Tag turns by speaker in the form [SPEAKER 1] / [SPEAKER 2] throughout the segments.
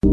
[SPEAKER 1] Oi,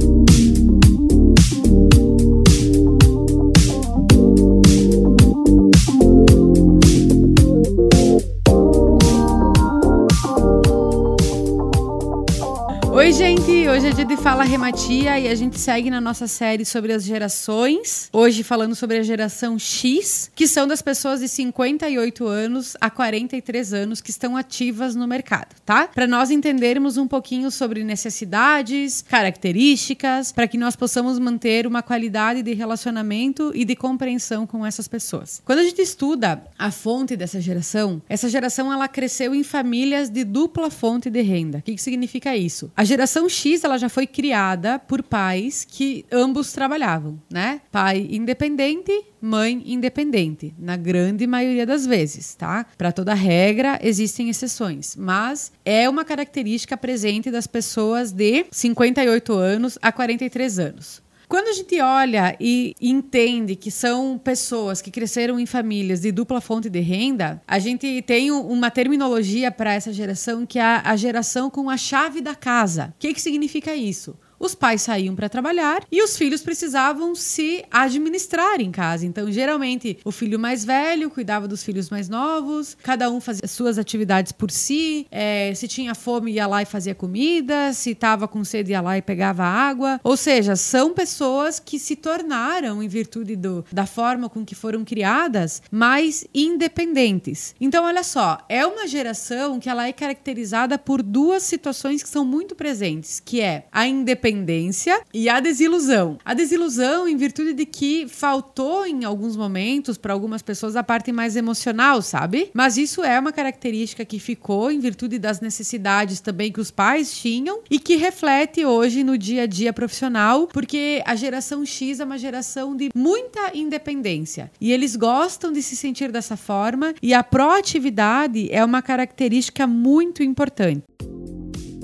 [SPEAKER 1] gente! Hoje é dia de Fala Rematia e a gente segue na nossa série sobre as gerações. Hoje falando sobre a geração X, que são das pessoas de 58 anos a 43 anos que estão ativas no mercado, tá? Para nós entendermos um pouquinho sobre necessidades, características, para que nós possamos manter uma qualidade de relacionamento e de compreensão com essas pessoas. Quando a gente estuda a fonte dessa geração, essa geração ela cresceu em famílias de dupla fonte de renda. O que, que significa isso? A geração X ela já foi criada por pais que ambos trabalhavam, né? Pai independente, mãe independente, na grande maioria das vezes, tá? Para toda regra existem exceções, mas é uma característica presente das pessoas de 58 anos a 43 anos. Quando a gente olha e entende que são pessoas que cresceram em famílias de dupla fonte de renda, a gente tem uma terminologia para essa geração que é a geração com a chave da casa. O que, que significa isso? Os pais saíam para trabalhar e os filhos precisavam se administrar em casa. Então, geralmente, o filho mais velho cuidava dos filhos mais novos, cada um fazia suas atividades por si. É, se tinha fome, ia lá e fazia comida, se estava com sede, ia lá e pegava água. Ou seja, são pessoas que se tornaram, em virtude do, da forma com que foram criadas, mais independentes. Então, olha só, é uma geração que ela é caracterizada por duas situações que são muito presentes, que é a independência independência e a desilusão. A desilusão em virtude de que faltou em alguns momentos para algumas pessoas a parte mais emocional, sabe? Mas isso é uma característica que ficou em virtude das necessidades também que os pais tinham e que reflete hoje no dia a dia profissional, porque a geração X é uma geração de muita independência e eles gostam de se sentir dessa forma e a proatividade é uma característica muito importante.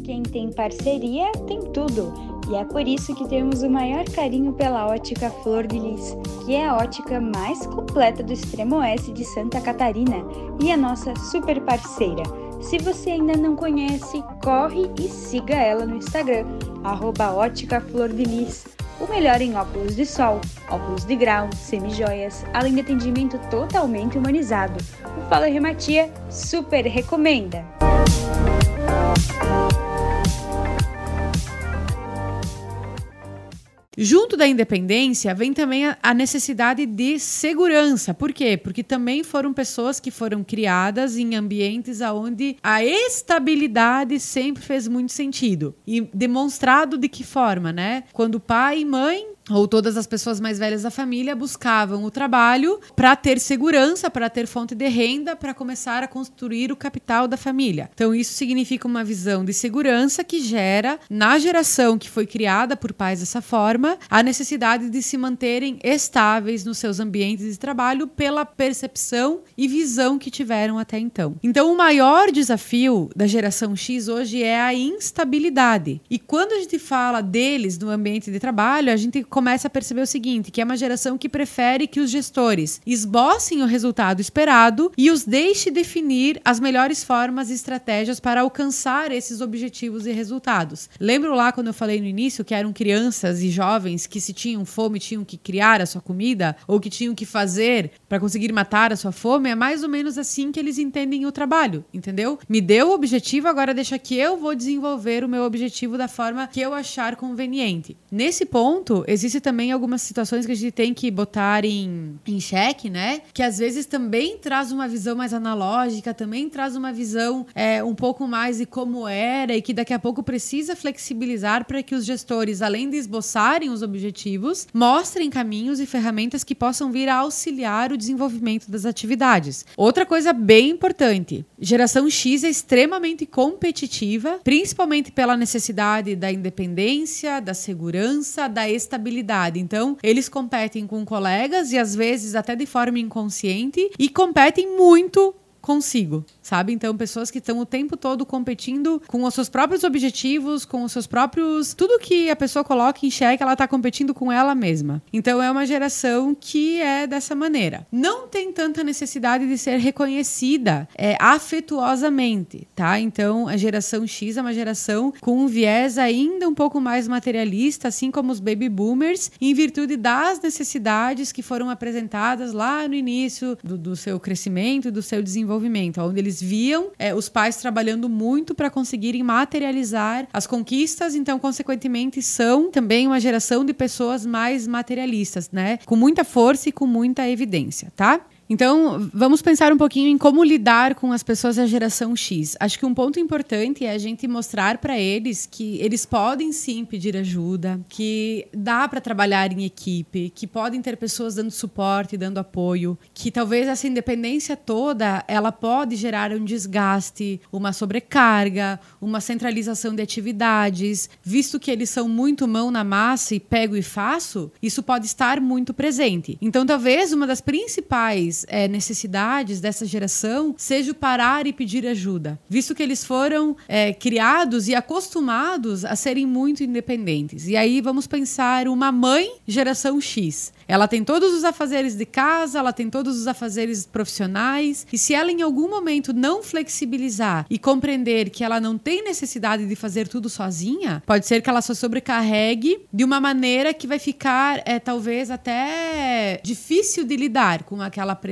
[SPEAKER 2] Quem tem parceria tem tudo. E é por isso que temos o maior carinho pela ótica Flor de Lis, que é a ótica mais completa do extremo oeste de Santa Catarina e a nossa super parceira. Se você ainda não conhece, corre e siga ela no Instagram, arroba ótica Flor de Lis. O melhor em óculos de sol, óculos de grau, semijoias, além de atendimento totalmente humanizado. O Fala Rematia super recomenda!
[SPEAKER 1] Junto da independência vem também a necessidade de segurança. Por quê? Porque também foram pessoas que foram criadas em ambientes onde a estabilidade sempre fez muito sentido. E demonstrado de que forma, né? Quando pai e mãe ou todas as pessoas mais velhas da família buscavam o trabalho para ter segurança, para ter fonte de renda, para começar a construir o capital da família. Então, isso significa uma visão de segurança que gera, na geração que foi criada por pais dessa forma, a necessidade de se manterem estáveis nos seus ambientes de trabalho pela percepção e visão que tiveram até então. Então, o maior desafio da geração X hoje é a instabilidade. E quando a gente fala deles no ambiente de trabalho, a gente começa a perceber o seguinte, que é uma geração que prefere que os gestores esbocem o resultado esperado e os deixe definir as melhores formas e estratégias para alcançar esses objetivos e resultados. Lembro lá quando eu falei no início que eram crianças e jovens que se tinham fome tinham que criar a sua comida ou que tinham que fazer para conseguir matar a sua fome, é mais ou menos assim que eles entendem o trabalho, entendeu? Me deu o objetivo, agora deixa que eu vou desenvolver o meu objetivo da forma que eu achar conveniente. Nesse ponto, existe também algumas situações que a gente tem que botar em, em xeque, né? Que às vezes também traz uma visão mais analógica, também traz uma visão é, um pouco mais de como era e que daqui a pouco precisa flexibilizar para que os gestores, além de esboçarem os objetivos, mostrem caminhos e ferramentas que possam vir a auxiliar o desenvolvimento das atividades. Outra coisa bem importante: geração X é extremamente competitiva, principalmente pela necessidade da independência, da segurança, da estabilidade então, eles competem com colegas e às vezes até de forma inconsciente e competem muito consigo, sabe? Então, pessoas que estão o tempo todo competindo com os seus próprios objetivos, com os seus próprios. Tudo que a pessoa coloca em xeque, ela está competindo com ela mesma. Então, é uma geração que é dessa maneira. Não tem tanta necessidade de ser reconhecida é, afetuosamente, tá? Então, a geração X é uma geração com um viés ainda um pouco mais materialista, assim como os baby boomers, em virtude das necessidades que foram apresentadas lá no início do, do seu crescimento, do seu desenvolvimento desenvolvimento, onde eles viam é, os pais trabalhando muito para conseguirem materializar as conquistas, então, consequentemente, são também uma geração de pessoas mais materialistas, né? Com muita força e com muita evidência, tá? Então, vamos pensar um pouquinho em como lidar com as pessoas da geração X. Acho que um ponto importante é a gente mostrar para eles que eles podem sim pedir ajuda, que dá para trabalhar em equipe, que podem ter pessoas dando suporte, dando apoio, que talvez essa independência toda, ela pode gerar um desgaste, uma sobrecarga, uma centralização de atividades, visto que eles são muito mão na massa e pego e faço, isso pode estar muito presente. Então, talvez uma das principais é, necessidades dessa geração seja o parar e pedir ajuda, visto que eles foram é, criados e acostumados a serem muito independentes. E aí vamos pensar uma mãe geração X. Ela tem todos os afazeres de casa, ela tem todos os afazeres profissionais, e se ela em algum momento não flexibilizar e compreender que ela não tem necessidade de fazer tudo sozinha, pode ser que ela se sobrecarregue de uma maneira que vai ficar é, talvez até difícil de lidar com aquela pressão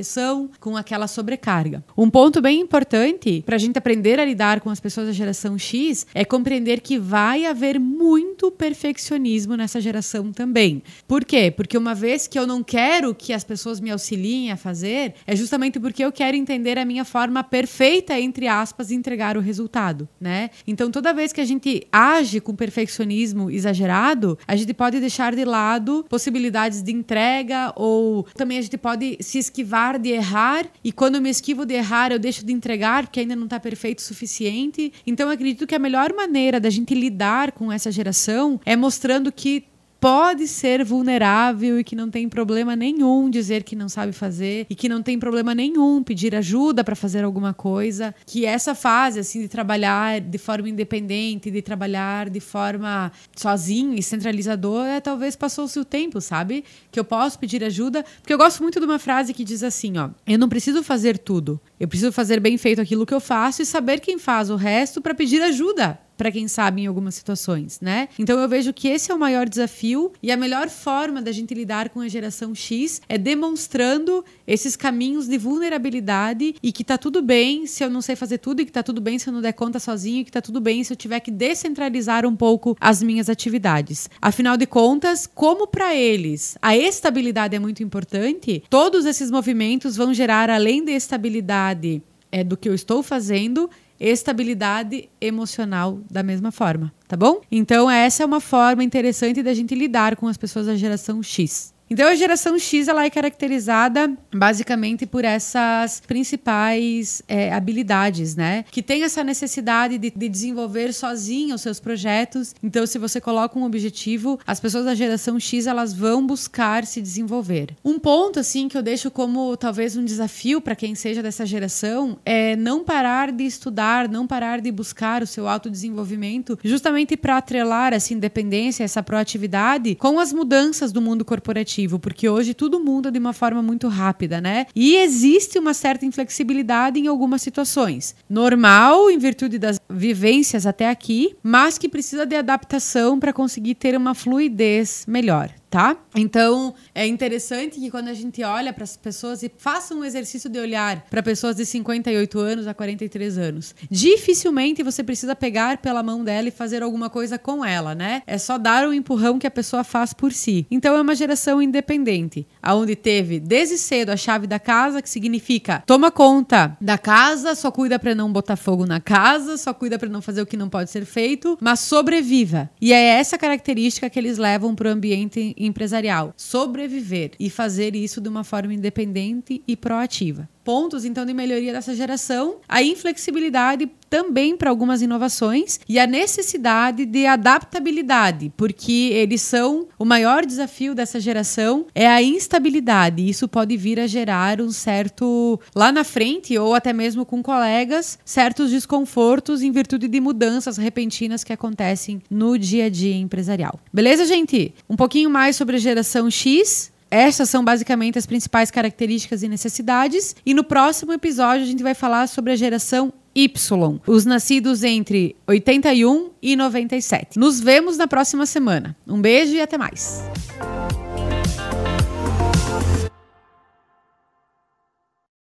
[SPEAKER 1] com aquela sobrecarga. Um ponto bem importante para a gente aprender a lidar com as pessoas da geração X é compreender que vai haver muito perfeccionismo nessa geração também. Por quê? Porque uma vez que eu não quero que as pessoas me auxiliem a fazer, é justamente porque eu quero entender a minha forma perfeita, entre aspas, de entregar o resultado, né? Então, toda vez que a gente age com perfeccionismo exagerado, a gente pode deixar de lado possibilidades de entrega ou também a gente pode se esquivar de errar e quando me esquivo de errar, eu deixo de entregar porque ainda não está perfeito o suficiente. Então, eu acredito que a melhor maneira da gente lidar com essa geração é mostrando que pode ser vulnerável e que não tem problema nenhum dizer que não sabe fazer e que não tem problema nenhum pedir ajuda para fazer alguma coisa, que essa fase assim de trabalhar de forma independente, de trabalhar de forma sozinho e centralizadora, talvez passou-se o tempo, sabe? Que eu posso pedir ajuda, porque eu gosto muito de uma frase que diz assim, ó: "Eu não preciso fazer tudo. Eu preciso fazer bem feito aquilo que eu faço e saber quem faz o resto para pedir ajuda." Para quem sabe em algumas situações, né? Então eu vejo que esse é o maior desafio e a melhor forma da gente lidar com a geração X é demonstrando esses caminhos de vulnerabilidade e que tá tudo bem se eu não sei fazer tudo e que tá tudo bem se eu não der conta sozinho e que tá tudo bem se eu tiver que descentralizar um pouco as minhas atividades. Afinal de contas, como para eles a estabilidade é muito importante, todos esses movimentos vão gerar além da estabilidade é, do que eu estou fazendo, estabilidade emocional da mesma forma, tá bom? Então, essa é uma forma interessante da gente lidar com as pessoas da geração X. Então a geração X ela é caracterizada basicamente por essas principais é, habilidades, né? Que tem essa necessidade de, de, desenvolver sozinho os seus projetos. Então, se você coloca um objetivo, as pessoas da geração X elas vão buscar se desenvolver. Um ponto assim que eu deixo como talvez um desafio para quem seja dessa geração é não parar de estudar, não parar de buscar o seu autodesenvolvimento, justamente para atrelar essa independência, essa proatividade com as mudanças do mundo corporativo porque hoje tudo muda de uma forma muito rápida, né? E existe uma certa inflexibilidade em algumas situações. Normal, em virtude das vivências até aqui, mas que precisa de adaptação para conseguir ter uma fluidez melhor tá? Então, é interessante que quando a gente olha para as pessoas e faça um exercício de olhar para pessoas de 58 anos a 43 anos, dificilmente você precisa pegar pela mão dela e fazer alguma coisa com ela, né? É só dar o um empurrão que a pessoa faz por si. Então, é uma geração independente, aonde teve desde cedo a chave da casa, que significa toma conta da casa, só cuida para não botar fogo na casa, só cuida para não fazer o que não pode ser feito, mas sobreviva. E é essa característica que eles levam para o ambiente empresarial. Sobreviver e fazer isso de uma forma independente e proativa. Pontos então de melhoria dessa geração, a inflexibilidade também para algumas inovações e a necessidade de adaptabilidade, porque eles são o maior desafio dessa geração é a instabilidade. Isso pode vir a gerar um certo lá na frente ou até mesmo com colegas, certos desconfortos em virtude de mudanças repentinas que acontecem no dia a dia empresarial. Beleza, gente? Um pouquinho mais sobre a geração X. Essas são basicamente as principais características e necessidades. E no próximo episódio a gente vai falar sobre a geração Y, os nascidos entre 81 e 97. Nos vemos na próxima semana. Um beijo e até mais.